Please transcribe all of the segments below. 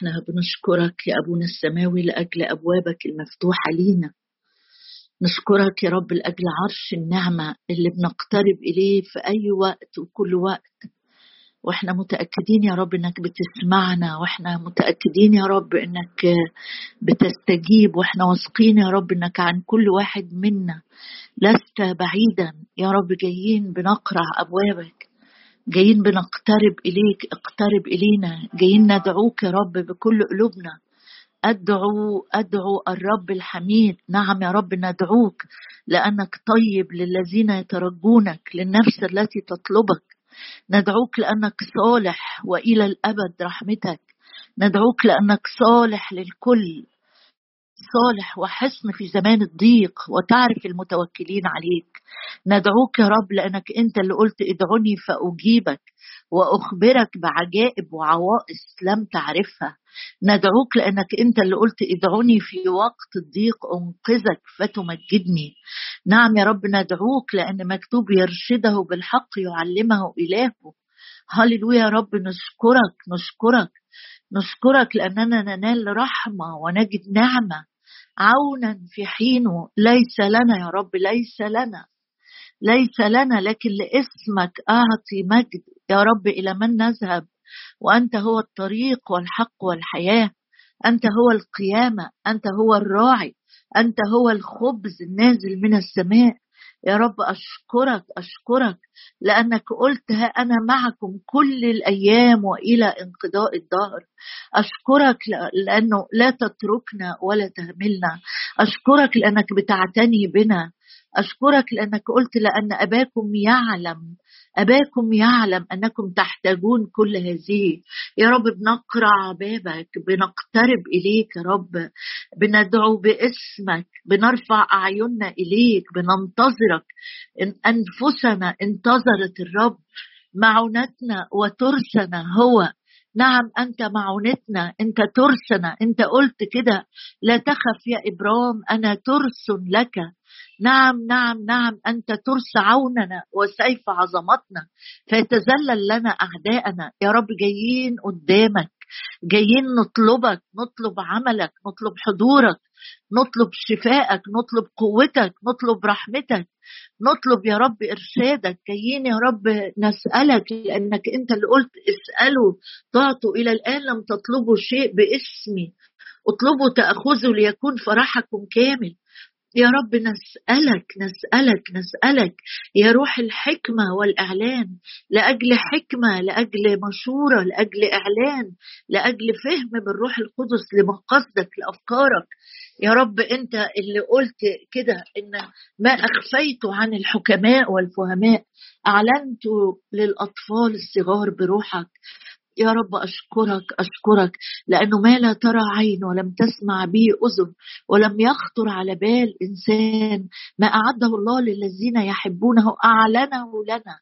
إحنا بنشكرك يا أبونا السماوي لأجل أبوابك المفتوحة لينا. نشكرك يا رب لأجل عرش النعمة اللي بنقترب إليه في أي وقت وكل وقت. وإحنا متأكدين يا رب إنك بتسمعنا وإحنا متأكدين يا رب إنك بتستجيب وإحنا واثقين يا رب إنك عن كل واحد منا. لست بعيدا يا رب جايين بنقرع أبوابك. جايين بنقترب إليك اقترب إلينا. جايين ندعوك يا رب بكل قلوبنا. أدعو أدعو الرب الحميد. نعم يا رب ندعوك لأنك طيب للذين يترجونك للنفس التي تطلبك. ندعوك لأنك صالح وإلى الأبد رحمتك. ندعوك لأنك صالح للكل. صالح وحسن في زمان الضيق وتعرف المتوكلين عليك. ندعوك يا رب لأنك أنت اللي قلت ادعوني فأجيبك وأخبرك بعجائب وعوائص لم تعرفها. ندعوك لأنك أنت اللي قلت ادعوني في وقت الضيق أنقذك فتمجدني. نعم يا رب ندعوك لأن مكتوب يرشده بالحق يعلمه إلهه. هللويا يا رب نشكرك نشكرك نشكرك لأننا ننال رحمة ونجد نعمة. عونا في حينه ليس لنا يا رب ليس لنا ليس لنا لكن لاسمك أعطي مجد يا رب إلى من نذهب. وأنت هو الطريق والحق والحياة أنت هو القيامة أنت هو الراعي أنت هو الخبز النازل من السماء. يا رب أشكرك أشكرك لأنك قلت ها أنا معكم كل الأيام وإلى انقضاء الدهر. أشكرك لأنه لا تتركنا ولا تهملنا. أشكرك لأنك بتعتني بنا. أشكرك لأنك قلت لأن أباكم يعلم أباكم يعلم أنكم تحتاجون كل هذه. يا رب بنقرع بابك بنقترب إليك يا رب بندعو باسمك بنرفع أعيننا إليك بننتظرك. أنفسنا انتظرت الرب معونتنا وترسنا هو. نعم أنت معونتنا أنت ترسنا. أنت قلت كده لا تخف يا ابرام أنا ترس لك. نعم نعم نعم أنت ترس عوننا وسيف عظمتنا فيتذلل لنا أعداءنا. يا رب جايين قدامك جايين نطلبك نطلب عملك نطلب حضورك نطلب شفائك نطلب قوتك نطلب رحمتك. نطلب يا رب إرشادك. جايين يا رب نسألك لأنك أنت اللي قلت اسألوا تعطوا إلى الآن لم تطلبوا شيء باسمي. اطلبوا تأخذوا ليكون فرحكم كامل. يا رب نسألك نسألك نسألك يا روح الحكمة والإعلان لأجل حكمة لأجل مشورة لأجل إعلان لأجل فهم بالروح القدس لمقاصدك لأفكارك. يا رب أنت اللي قلت كده إن ما أخفيت عن الحكماء والفهماء أعلنت للأطفال الصغار بروحك. يا رب أشكرك أشكرك لأنه ما لا ترى عين ولم تسمع به أذن ولم يخطر على بال إنسان. ما أعده الله للذين يحبونه أعلنه لنا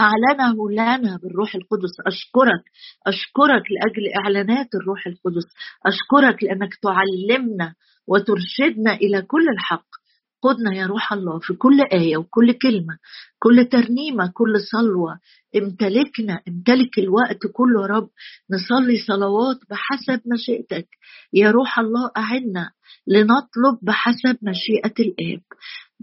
أعلنه لنا بالروح القدس. أشكرك أشكرك لأجل إعلانات الروح القدس. أشكرك لأنك تعلمنا وترشدنا إلى كل الحق. قدنا يا روح الله في كل آية وكل كلمة كل ترنيمة كل صلوة. امتلكنا امتلك الوقت كله يا رب. نصلي صلوات بحسب مشيئتك. يا روح الله أعنا لنطلب بحسب مشيئة الآب.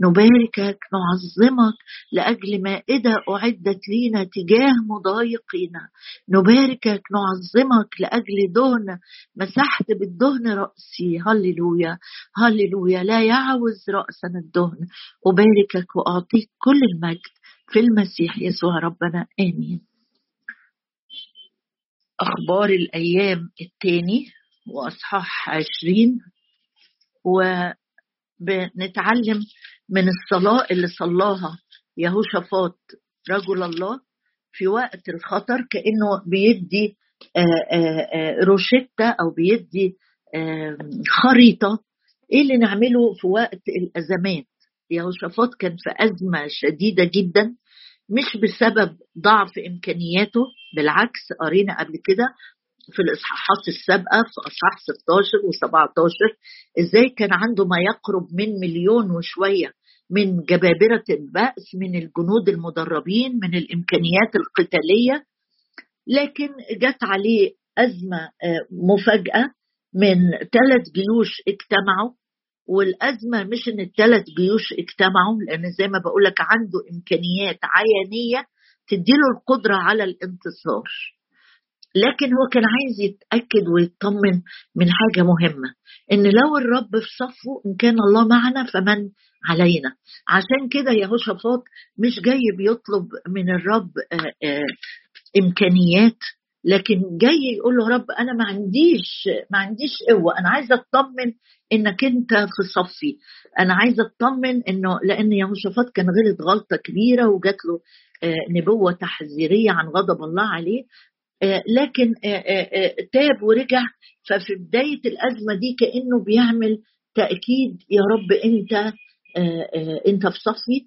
نباركك نعظمك لأجل مائدة أعدت لينا تجاه مضايقينا نباركك نعظمك لأجل دهن مسحت بالدهن رأسي. هللويا هللويا لا يعوز رأسنا الدهن. أباركك وأعطيك كل المجد في المسيح يسوع ربنا. آمين. أخبار الأيام الثاني وأصحاح عشرين. وبنتعلم من الصلاة اللي صلاها يهوشافاط رجل الله في وقت الخطر كأنه بيدي روشتة أو بيدي خريطة. إيه اللي نعمله في وقت الأزمات؟ يهوشافاط كان في أزمة شديدة جدا مش بسبب ضعف إمكانياته بالعكس قرينا قبل كده في الإصحاحات السابقة في أصحاح 16 و17 إزاي كان عنده ما يقرب من مليون وشوية من جبابرة البأس من الجنود المدربين من الإمكانيات القتالية. لكن جت عليه أزمة مفاجأة من ثلاث جيوش اجتمعوا. والأزمة مش إن الثلاث جيوش اجتمعوا لأن زي ما بقول لك عنده إمكانيات عيانية تديله القدرة على الانتصار. لكن هو كان عايز يتأكد ويطمن من حاجة مهمة إن لو الرب في صفه إن كان الله معنا فمن علينا. عشان كده يهوشافاط مش جاي بيطلب من الرب آه، آه، إمكانيات لكن جاي يقول له رب أنا ما عنديش ما عنديش قوة أنا عايزه أطمن إنك أنت في صفي. أنا عايزه أطمن إنه لأن يهوشافاط كان غلط غلطة كبيرة وجات له آه، نبوة تحذيرية عن غضب الله عليه. لكن آه، تاب ورجع ففي بداية الأزمة دي كأنه بيعمل تأكيد يا رب أنت أنت في صفي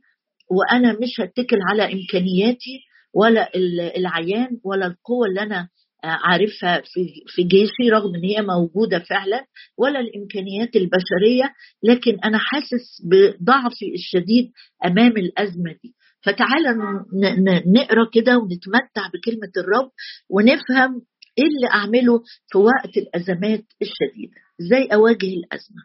وأنا مش هتكل على إمكانياتي ولا العيان ولا القوة اللي أنا عارفها في في جيشي رغم إن هي موجودة فعلا ولا الإمكانيات البشرية لكن أنا حاسس بضعفي الشديد أمام الأزمة دي. فتعالى نقرا كده ونتمتع بكلمة الرب ونفهم إيه اللي أعمله في وقت الأزمات الشديدة. إزاي أواجه الأزمة؟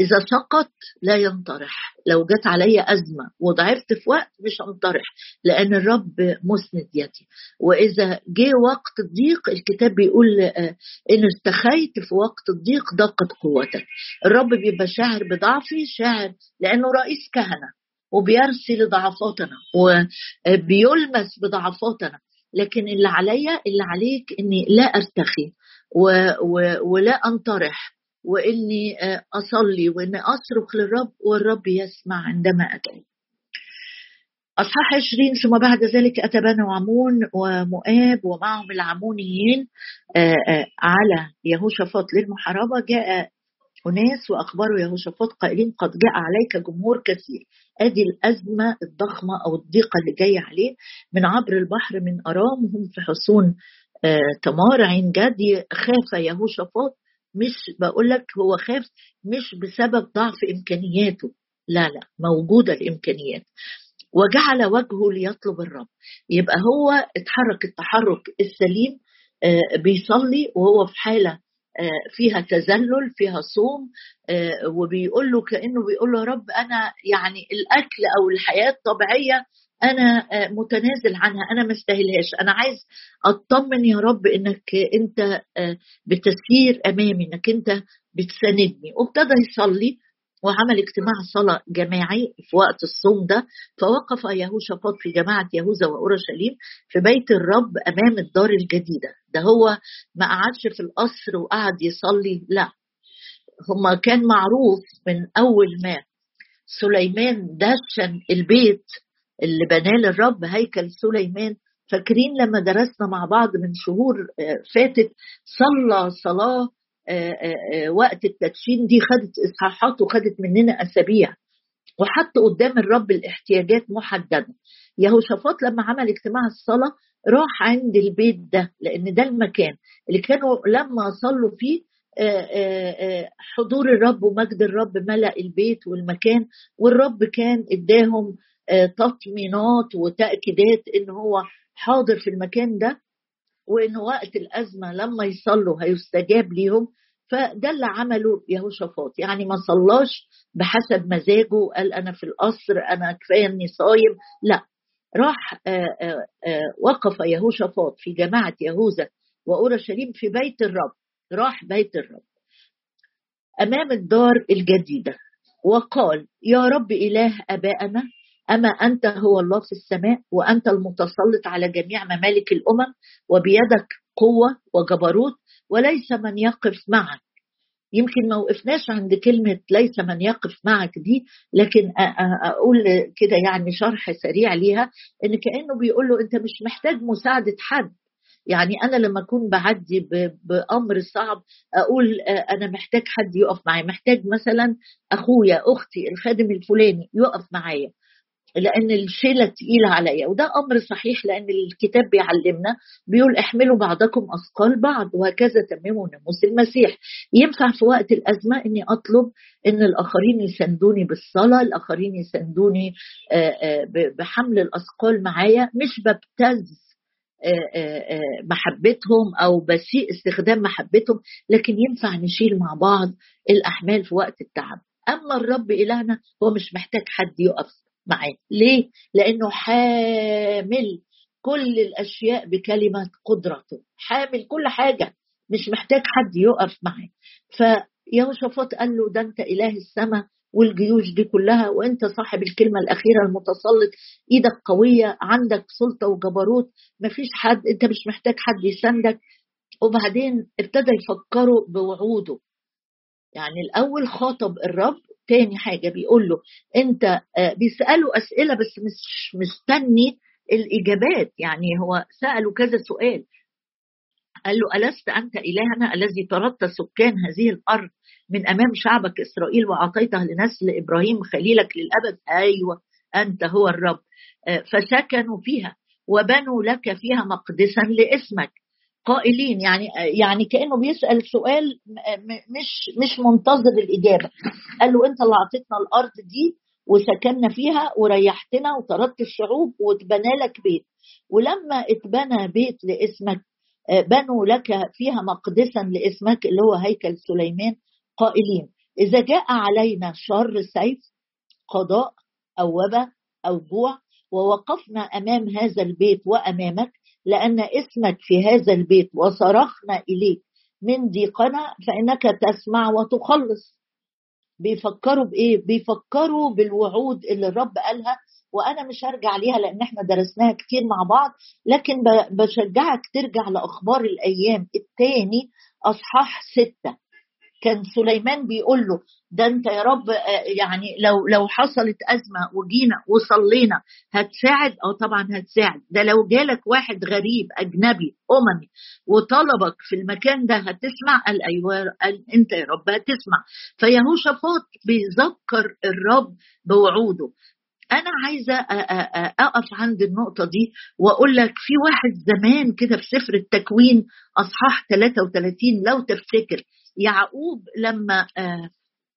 إذا سقط لا ينطرح. لو جت علي أزمة وضعفت في وقت مش هنطرح لأن الرب مسند يدي. وإذا جه وقت الضيق الكتاب بيقول آه، إن استخيت في وقت الضيق ضاقت قوتك. الرب بيبقى شاعر بضعفي شاعر لأنه رئيس كهنة. وبيرسي لضعفاتنا وبيلمس بضعفاتنا. لكن اللي عليا اللي عليك إني لا أرتخي و و ولا أنطرح وإني أصلي وإني أصرخ للرب والرب يسمع عندما ادعو أصحاح عشرين ثم بعد ذلك أتى بنو وعمون ومؤاب ومعهم العمونيين على يهوشافاط للمحاربة. جاء أناس وأخبروا يهوشافاط قائلين قد جاء عليك جمهور كثير. ادي الأزمة الضخمة أو الضيقة اللي جاية عليه من عبر البحر من أرام هم في حصون تمار عين جدي. خاف يهوشافاط مش بقول لك هو خاف مش بسبب ضعف إمكانياته لا لا موجودة الإمكانيات. وجعل وجهه ليطلب الرب. يبقى هو اتحرك التحرك السليم آه، بيصلي وهو في حالة آه، فيها تذلل فيها صوم آه، وبيقول له كأنه بيقول له رب أنا يعني الأكل أو الحياة الطبيعية أنا آه، متنازل عنها أنا ما استاهلهاش. أنا عايز أطمن يا رب إنك أنت آه، بتسير أمامي إنك أنت بتساندني. وابتدى يصلي وعمل اجتماع صلاة جماعي في وقت الصوم ده فوقف يهوشافاط في جماعة يهوذا وأورشليم في بيت الرب أمام الدار الجديدة. ده هو ما قعدش في القصر وقعد يصلي لا. هما كان معروف من أول ما سليمان دشن البيت اللي بناه للرب هيكل سليمان. فاكرين لما درسنا مع بعض من شهور آه، فاتت صلى صلاة آه، وقت التدشين دي خدت إصحاحات وخدت مننا أسابيع. وحط قدام الرب الاحتياجات محددة. يهوشافاط لما عمل اجتماع الصلاة راح عند البيت ده لأن ده المكان اللي كانوا لما صلوا فيه حضور الرب ومجد الرب ملأ البيت والمكان. والرب كان إداهم آه، تطمينات وتأكيدات إن هو حاضر في المكان ده. وإن وقت الأزمة لما يصلوا هيستجاب ليهم فده اللي عمله يهوشافاط. يعني ما صلاش بحسب مزاجه قال أنا في القصر أنا كفاية إني صايم. لا راح آه، آه، وقف يهوشافاط في جماعة يهوذا وأورشليم في بيت الرب. راح بيت الرب. أمام الدار الجديدة وقال يا رب إله ابائنا أما أنت هو الله في السماء وأنت المتسلط على جميع ممالك الأمم وبيدك قوة وجبروت وليس من يقف معك. يمكن ما وقفناش عند كلمة ليس من يقف معك دي لكن أقول كده يعني شرح سريع ليها إن كأنه بيقول له أنت مش محتاج مساعدة حد. يعني أنا لما أكون بعدي بأمر صعب أقول أنا محتاج حد يقف معي محتاج مثلا أخويا أختي الخادم الفلاني يقف معايا. لأن الشيله تقيلة عليا وده أمر صحيح لأن الكتاب بيعلمنا بيقول احملوا بعضكم أثقال بعض وهكذا تمموا ناموس المسيح. ينفع في وقت الأزمة إني أطلب إن الآخرين يساندوني بالصلاة الآخرين يساندوني بحمل الأثقال معايا. مش ببتز محبتهم أو بسيء استخدام محبتهم لكن ينفع نشيل مع بعض الأحمال في وقت التعب. أما الرب إلهنا هو مش محتاج حد يقف. معاه ليه؟ لأنه حامل كل الأشياء بكلمة قدرته. حامل كل حاجة. مش محتاج حد يقف معاه. فيهوشافاط قال له ده أنت إله السماء والجيوش دي كلها وأنت صاحب الكلمة الأخيرة المتسلط. إيدك قوية عندك سلطة وجبروت. مفيش حد أنت مش محتاج حد يساندك. وبعدين ابتدى يفكروا بوعوده. يعني الأول خاطب الرب تاني حاجة بيقول له أنت آه، بيسألوا أسئلة بس مش مستني الإجابات. يعني هو سألوا كذا سؤال. قال له ألست أنت إلهنا الذي طردت سكان هذه الأرض من أمام شعبك إسرائيل وأعطيتها لنسل إبراهيم خليلك للأبد؟ أيوة أنت هو الرب. آه، فسكنوا فيها وبنوا لك فيها مقدسا لاسمك. قائلين يعني يعني كأنه بيسأل سؤال مش مش منتظر الإجابة. قال له أنت اللي أعطيتنا الأرض دي وسكننا فيها وريحتنا وطردت الشعوب واتبنى لك بيت. ولما اتبنى بيت لاسمك آه، بنوا لك فيها مقدسا لاسمك اللي هو هيكل سليمان قائلين إذا جاء علينا شر سيف قضاء أو وباء أو جوع ووقفنا أمام هذا البيت وأمامك لأن اسمك في هذا البيت وصرخنا إليك من ضيقنا فإنك تسمع وتخلص. بيفكروا بإيه؟ بيفكروا بالوعود اللي الرب قالها وأنا مش هرجع ليها لأن إحنا درسناها كتير مع بعض لكن بشجعك ترجع لأخبار الأيام الثاني أصحاح ستة. كان سليمان بيقول له ده انت يا رب آه، يعني لو لو حصلت أزمة وجينا وصلينا هتساعد؟ أو طبعا هتساعد. ده لو جالك واحد غريب أجنبي أممي وطلبك في المكان ده هتسمع؟ قال أيوه. قال أنت يا رب هتسمع. فيهوشافاط بيذكر الرب بوعوده. أنا عايزة أقف عند النقطة دي وأقول لك في واحد زمان كده في سفر التكوين أصحاح 33 لو تفتكر يعقوب لما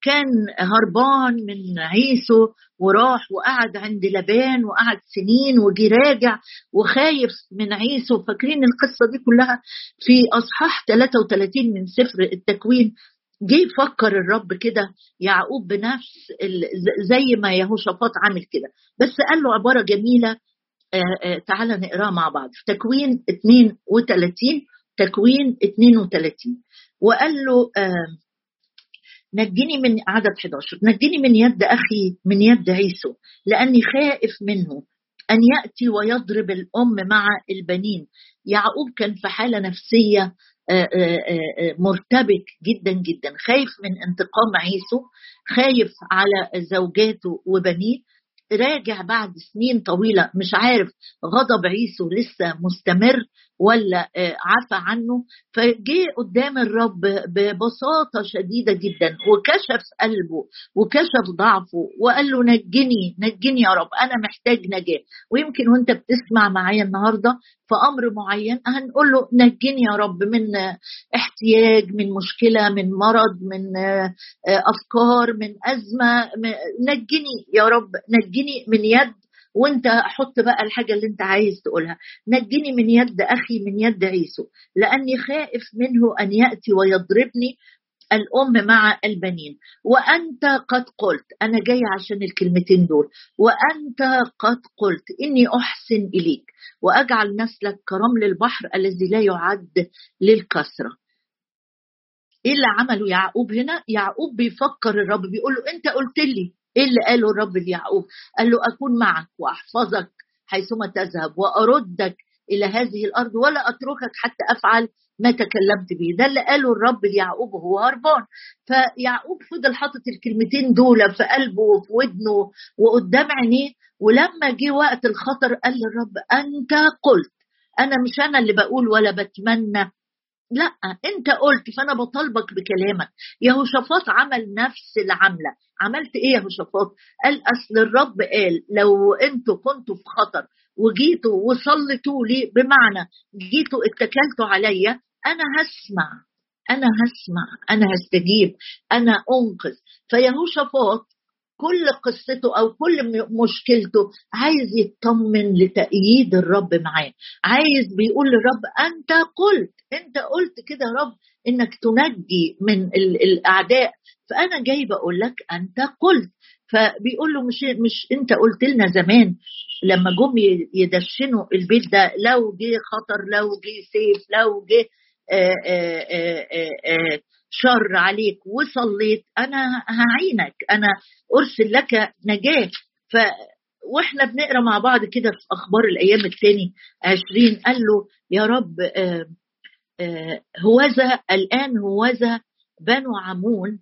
كان هربان من عيسو وراح وقعد عند لبان وقعد سنين وجي راجع وخايف من عيسو. فاكرين القصة دي كلها؟ في أصحاح 33 من سفر التكوين جه يفكر الرب كده يعقوب بنفس زي ما يهوشافاط عامل كده. بس قال له عبارة جميلة تعال نقراها مع بعض. في تكوين 32 تكوين 32 وقال له نجني من عدد 11 نجني من يد أخي من يد عيسو لأني خائف منه أن يأتي ويضرب الأم مع البنين. يعقوب كان في حالة نفسية آه، آه، آه، مرتبك جدا جدا خايف من انتقام عيسو خايف على زوجاته وبنيه. راجع بعد سنين طويلة مش عارف غضب عيسو لسه مستمر ولا آه، عفى عنه فجه قدام الرب ببساطة شديدة جدا وكشف قلبه وكشف ضعفه وقال له نجني نجني يا رب أنا محتاج نجاة. ويمكن وأنت بتسمع معايا النهاردة في أمر معين هنقول له نجني يا رب من احتياج من مشكلة من مرض من آه، أفكار من أزمة نجني يا رب نجني من يد وانت حط بقى الحاجة اللي انت عايز تقولها. نجني من يد أخي من يد عيسو لأني خائف منه أن يأتي ويضربني الأم مع البنين. وأنت قد قلت أنا جاي عشان الكلمتين دول. وأنت قد قلت إني أحسن إليك. وأجعل نسلك كرمل البحر الذي لا يعد للكسرة. إيه اللي عمله يعقوب هنا؟ يعقوب بيفكر الرب بيقول له أنت قلت لي إيه اللي قاله الرب ليعقوب قال له أكون معك وأحفظك حيثما تذهب وأردك إلى هذه الأرض ولا أتركك حتى أفعل ما تكلمت به. ده اللي قاله الرب ليعقوب وهو هربان. فيعقوب فضل حاطط الكلمتين دول في قلبه وفي ودنه وقدام عينيه ولما جه وقت الخطر قال للرب أنت قلت أنا مش أنا اللي بقول ولا بتمنى لا انت قلت فانا بطالبك بكلامك. يهوشافاط عمل نفس العملة. عملت إيه يا هوشافاط قال أصل الرب قال لو أنتوا كنتوا في خطر وجيتوا وصلتوا لي بمعنى جيتوا اتكلتوا عليا أنا هسمع أنا هسمع أنا هستجيب أنا أنقذ. فيهوشافاط كل قصته أو كل مشكلته عايز يطمن لتأييد الرب معاه عايز بيقول للرب أنت قلت أنت قلت كده يا رب إنك تنجي من الأعداء. فأنا جاي بقول لك أنت قلت. فبيقول له مش مش أنت قلت لنا زمان لما جم يدشنوا البيت ده لو جه خطر لو جه سيف لو جه شر عليك وصليت. أنا هعينك. أنا أرسل لك نجاة. ف وإحنا بنقرأ مع بعض كده في أخبار الأيام الثاني عشرين. قال له يا رب هوذا الآن هوذا بنو عمون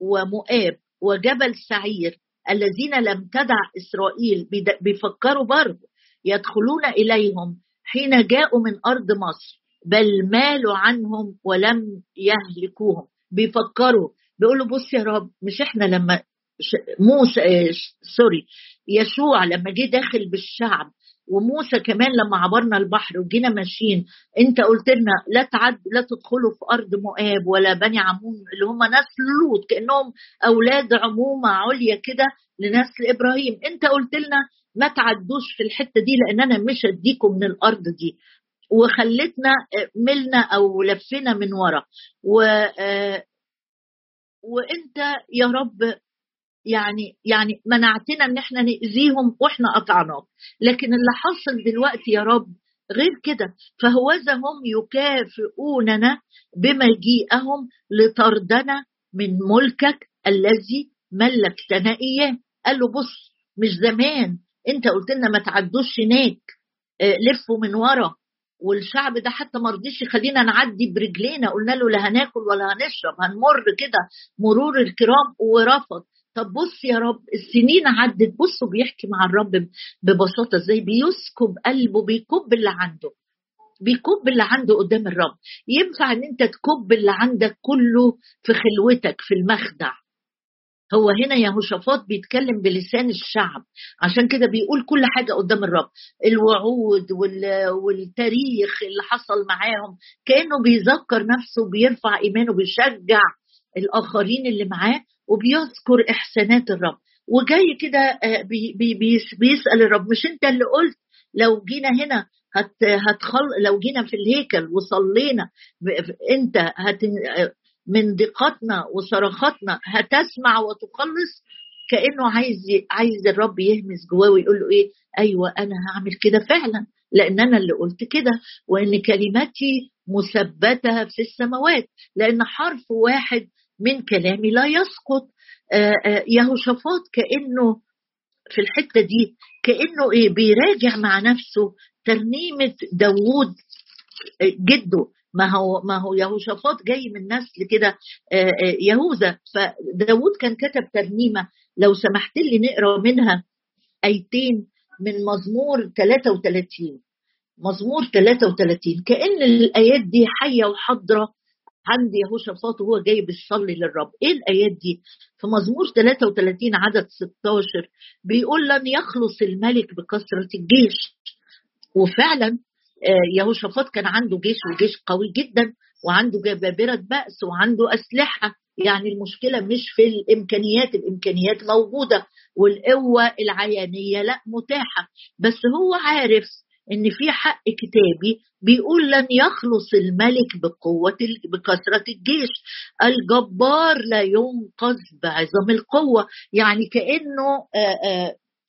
ومؤاب وجبل سعير الذين لم تدع إسرائيل بيفكروا برضه يدخلون إليهم حين جاءوا من أرض مصر بل مالوا عنهم ولم يهلكوهم. بيفكروا بيقولوا بص يا رب مش إحنا لما موسى آه، سوري يشوع لما جه داخل بالشعب وموسى كمان لما عبرنا البحر وجينا ماشيين أنت قلت لنا لا تعد لا تدخلوا في أرض مؤاب ولا بني عمون اللي هم نسل لوط كأنهم أولاد عمومة عليا كده لنسل إبراهيم أنت قلت لنا ما تعدوش في الحتة دي لأن أنا مش اديكم من الأرض دي. وخلتنا ملنا أو لفينا من ورا. و وإنت يا رب يعني يعني منعتنا إن إحنا نأذيهم وإحنا قطعناك لكن اللي حصل دلوقتي يا رب غير كده. فهوذا هم يكافئوننا بمجيئهم لطردنا من ملكك الذي ملكتنا إياه. قال له بص مش زمان. انت قلت لنا ما تعدوش هناك آه، لفوا من ورا والشعب ده حتى ما رضيش يخلينا نعدي برجلينا قلنا له لا هناكل ولا هنشرب هنمر كده مرور الكرام ورفض. طب بص يا رب السنين عدت بصوا بيحكي مع الرب ببساطة إزاي بيسكب قلبه بيكب اللي عنده بيكب اللي عنده قدام الرب. ينفع ان انت تكب اللي عندك كله في خلوتك في المخدع. هو هنا يهوشافاط بيتكلم بلسان الشعب. عشان كده بيقول كل حاجة قدام الرب. الوعود والتاريخ اللي حصل معاهم. كأنه بيذكر نفسه بيرفع إيمانه بيشجع الآخرين اللي معاه وبيذكر إحسانات الرب. وجاي كده آه، بي بي بيسأل الرب مش أنت اللي قلت لو جينا هنا هت هتخل لو جينا في الهيكل وصلينا أنت هت من دقتنا وصرخاتنا هتسمع وتخلص كأنه عايز عايز الرب يهمس جواه ويقول له إيه؟ أيوه أنا هعمل كده فعلا لأن أنا اللي قلت كده وإن كلمتي مثبتة في السماوات لأن حرف واحد من كلامي لا يسقط. آه، آه، يهوشافاط كأنه في الحتة دي كأنه إيه؟ بيراجع مع نفسه ترنيمة داوود آه، جده. ما هو ما هو يهوشافاط جاي من نسل كده يهوذا. فداوود كان كتب ترنيمة لو سمحت لي نقرأ منها آيتين من مزمور 33 مزمور 33 كأن الآيات دي حية وحاضرة عند يهوشافاط وهو جاي بيصلي للرب. إيه الآيات دي؟ في مزمور 33 عدد 16 بيقول لن يخلص الملك بكثرة الجيش. وفعلا آه، يهوشافاط كان عنده جيش وجيش قوي جدا وعنده جبابرة بأس وعنده أسلحة. يعني المشكلة مش في الإمكانيات الإمكانيات موجودة والقوة العيانية لا متاحة. بس هو عارف إن في حق كتابي بيقول لن يخلص الملك بقوة بكثرة الجيش. الجبار لا ينقذ بعظم القوة. يعني كأنه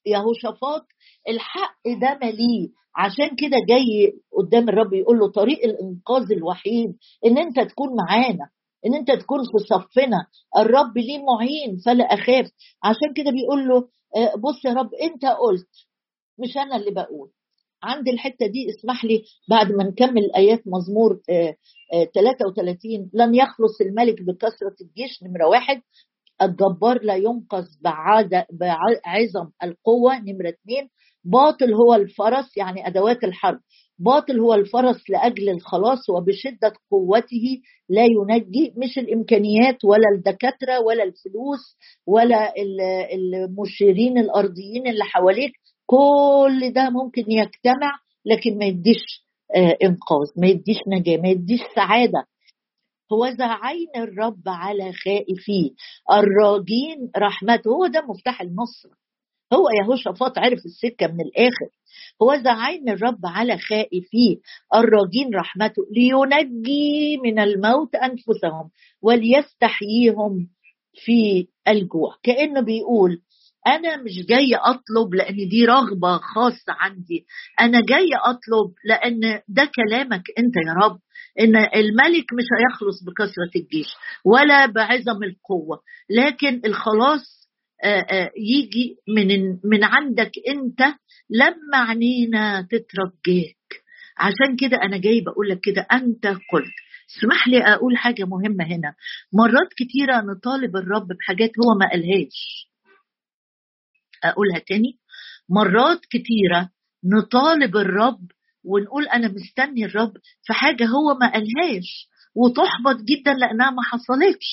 يهوشافاط الحق ده مليه عشان كده جاي قدام الرب يقول له طريق الإنقاذ الوحيد إن أنت تكون معانا إن أنت تكون في صفنا. الرب ليه معين فلا أخاف. عشان كده بيقول له بص يا رب أنت قلت مش أنا اللي بقول. عند الحتة دي اسمح لي بعد ما نكمل آيات مزمور 33 آه، آه، لن يخلص الملك بكثرة الجيش نمرة واحد. الجبار لا ينقذ بعظم القوة نمرة اثنين باطل هو الفرس يعني أدوات الحرب. باطل هو الفرس لأجل الخلاص وبشدة قوته لا ينجي مش الإمكانيات ولا الدكاترة ولا الفلوس ولا المشيرين الأرضيين اللي حواليك. كل ده ممكن يجتمع لكن ما يديش آه، إنقاذ ما يديش نجاة ما يديش سعادة. هو ذا عين الرب على خائفيه. الراجين رحمته هو ده مفتاح النصر. هو يهوشافاط عرف السكة من الآخر. هو عين الرب على خائفيه. الراجين رحمته لينجي من الموت أنفسهم وليستحييهم في الجوع. كأنه بيقول أنا مش جاي أطلب لأن دي رغبة خاصة عندي. أنا جاي أطلب لأن ده كلامك أنت يا رب. إن الملك مش هيخلص بكثرة الجيش ولا بعظم القوة. لكن الخلاص يجي من من عندك انت لما عنينا تترجاك عشان كده أنا جاي بقول لك كده انت قلت. اسمح لي أقول حاجة مهمة هنا. مرات كتيرة نطالب الرب بحاجات هو ما قالهاش. اقولها تاني. مرات كتيرة نطالب الرب ونقول أنا مستني الرب في حاجة هو ما قالهاش. وتحبط جدا لأنها ما حصلتش.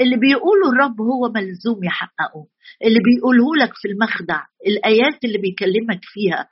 اللي بيقوله الرب هو ملزوم يحققه. اللي بيقوله لك في المخدع الآيات اللي بيكلمك فيها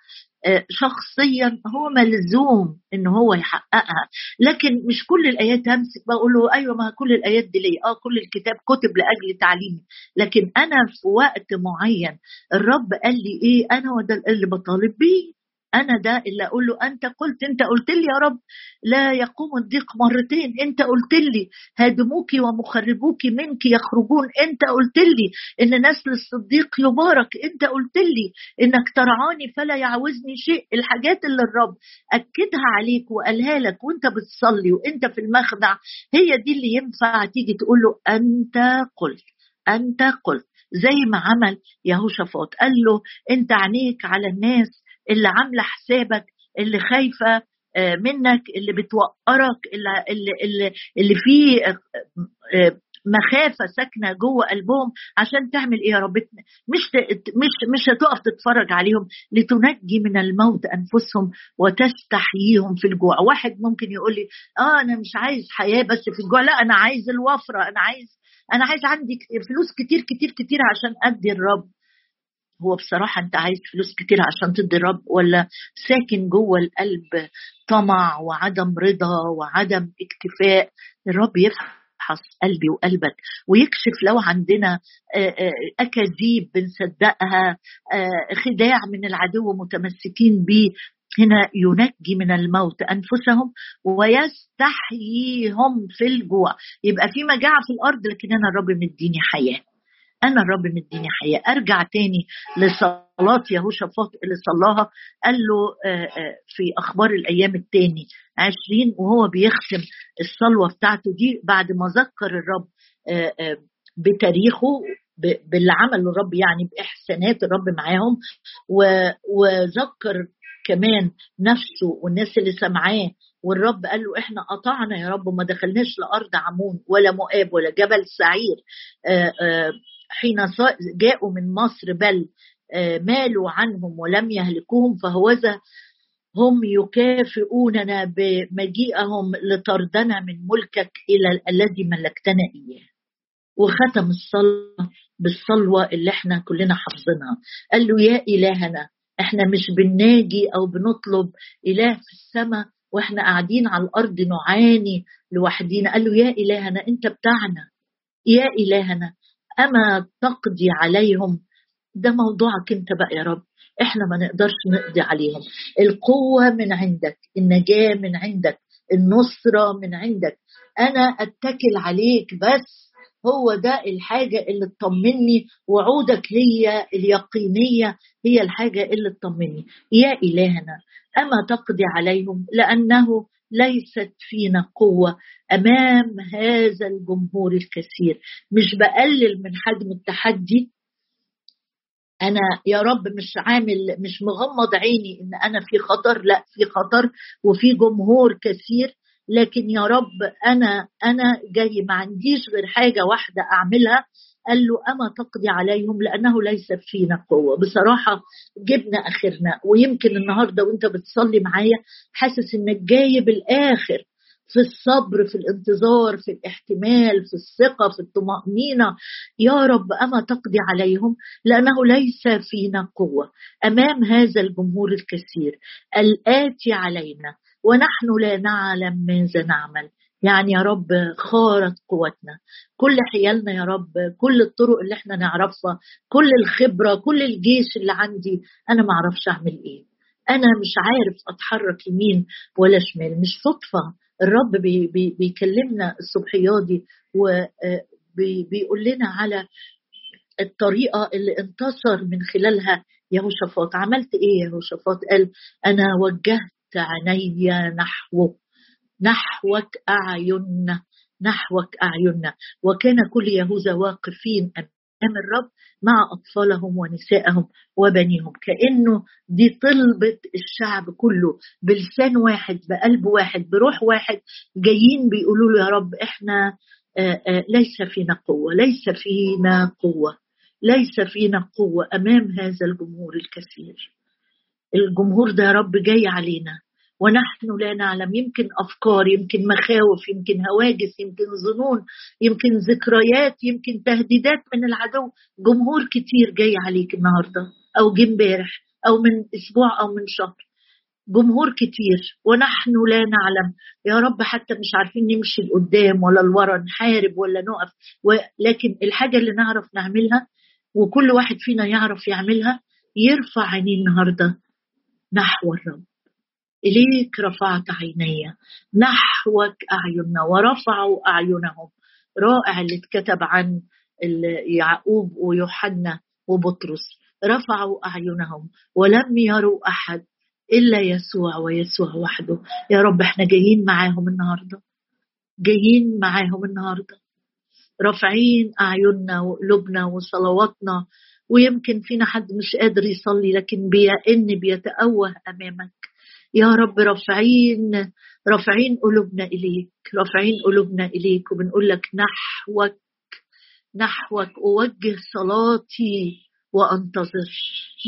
آه، شخصيا هو ملزوم إن هو يحققها. لكن مش كل الآيات همسك بقول له أيوه ما كل الآيات دي ليه؟ آه كل الكتاب كتب لأجل تعليمي لكن أنا في وقت معين الرب قال لي إيه؟ أنا وده اللي بطالب بيه. أنا ده اللي أقول له أنت قلت أنت قلت لي يا رب لا يقوم الضيق مرتين أنت قلت لي هادموك ومخربوك منك يخرجون أنت قلت لي إن نسل الصديق يبارك أنت قلت لي إنك ترعاني فلا يعوزني شيء. الحاجات اللي الرب أكدها عليك وقالها لك وأنت بتصلي وأنت في المخدع هي دي اللي ينفع تيجي تقول له أنت قلت أنت قلت. زي ما عمل يهوشافاط قال له أنت عينيك على الناس اللي عاملة حسابك اللي خايفة آه، منك اللي بتوقرك اللي اللي اللي, فيه آه، آه، مخافة ساكنة جوه قلبهم عشان تعمل إيه يا رب؟ مش مش مش هتقف تتفرج عليهم. لتنجي من الموت أنفسهم وتستحييهم في الجوع. واحد ممكن يقول لي آه أنا مش عايز حياة بس في الجوع. لا أنا عايز الوفرة. أنا عايز أنا عايز عندي فلوس كتير كتير كتير عشان أدي الرب. هو بصراحة أنت عايز فلوس كتير عشان تدي الرب ولا ساكن جوه القلب طمع وعدم رضا وعدم اكتفاء؟ الرب يفحص قلبي وقلبك ويكشف لو عندنا أكاذيب بنصدقها خداع من العدو متمسكين بيه. هنا ينجي من الموت أنفسهم ويستحييهم في الجوع. يبقى في مجاعة في الأرض لكن أنا الرب مديني حياة. أنا الرب مديني حياة. أرجع تاني لصلاة يهوشافاط اللي صلاها. قال له آه، آه، في أخبار الأيام التاني عشرين وهو بيختم الصلوة بتاعته دي بعد ما ذكر الرب آه، بتاريخه باللي عمله الرب يعني بإحسانات الرب معاهم. وذكر كمان نفسه والناس اللي سمعاه. والرب قال له إحنا قطعنا يا رب وما دخلناش لأرض عمون ولا مؤاب ولا جبل سعير. حين جاءوا من مصر بل آه، مالوا عنهم ولم يهلكوهم فهوذا هم يكافئوننا بمجيئهم لطردنا من ملكك إلى الذي ملكتنا إياه. وختم الصلاه بالصلوة اللي إحنا كلنا حافظينها. قال له يا إلهنا إحنا مش بنناجي أو بنطلب إله في السماء وإحنا قاعدين على الأرض نعاني لوحدينا. قال له يا إلهنا أنت بتاعنا. يا إلهنا أما تقضي عليهم؟ ده موضوعك أنت بقى يا رب. إحنا ما نقدرش نقضي عليهم. القوة من عندك النجاة من عندك النصرة من عندك. أنا أتكل عليك بس هو ده الحاجة اللي تطمني وعودك هي اليقينية هي الحاجة اللي تطمني. يا إلهنا أما تقضي عليهم؟ لأنه ليست فينا قوة أمام هذا الجمهور الكثير. مش بقلل من حجم التحدي؟ أنا يا رب مش عامل مش مغمض عيني إن أنا في خطر لا في خطر وفي جمهور كثير لكن يا رب أنا أنا جاي ما عنديش غير حاجة واحدة أعملها قال له أما تقضي عليهم لأنه ليس فينا قوة. بصراحة جبنا آخرنا ويمكن النهاردة وأنت بتصلي معايا حاسس إنك جايب الآخر في الصبر في الانتظار في الاحتمال في الثقة في الطمأنينة. يا رب أما تقضي عليهم لأنه ليس فينا قوة. أمام هذا الجمهور الكثير الآتي علينا ونحن لا نعلم ماذا نعمل. يعني يا رب خارت قوتنا. كل حيالنا يا رب كل الطرق اللي إحنا نعرفها كل الخبرة كل الجيش اللي عندي أنا ما أعرفش أعمل إيه. أنا مش عارف أتحرك يمين ولا شمال مش صدفة. الرب بي بي بيكلمنا الصبحيات دي وبيقول لنا على الطريقة اللي انتصر من خلالها يهوشافاط. عملت إيه يهوشافاط؟ قال أنا وجهت عيني نحوك. نحوك أعيننا نحوك أعيننا. وكان كل يهوذا واقفين أمام الرب مع أطفالهم ونسائهم وبنيهم. كأنه دي طلبة الشعب كله بلسان واحد بقلب واحد بروح واحد جايين بيقولوا له يا رب إحنا ليس فينا قوة ليس فينا قوة ليس فينا قوة أمام هذا الجمهور الكثير. الجمهور ده يا رب جاي علينا. ونحن لا نعلم. يمكن أفكار يمكن مخاوف يمكن هواجس يمكن ظنون يمكن ذكريات يمكن تهديدات من العدو. جمهور كتير جاي عليك النهارده أو جه امبارح أو من أسبوع أو من شهر. جمهور كتير. ونحن لا نعلم. يا رب حتى مش عارفين نمشي لقدام ولا لورا نحارب ولا نقف. ولكن الحاجة اللي نعرف نعملها وكل واحد فينا يعرف يعملها يرفع عينيه النهاردة نحو الرب. إليك رفعت عيني. نحوك أعيننا ورفعوا أعينهم. رائع اللي اتكتب عن يعقوب ويوحنا وبطرس. رفعوا أعينهم ولم يروا أحد إلا يسوع ويسوع وحده. يا رب إحنا جايين معاهم النهاردة. جايين معاهم النهاردة. رافعين أعيننا وقلوبنا وصلواتنا. ويمكن فينا حد مش قادر يصلي لكن بيئن بيتأوه أمامك. يا رب رافعين رافعين قلوبنا إليك رافعين قلوبنا إليك وبنقول لك نحوك نحوك أوجه صلاتي وأنتظر.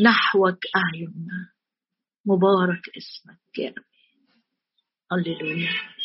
نحوك أعيننا مبارك اسمك يا رب هللويا.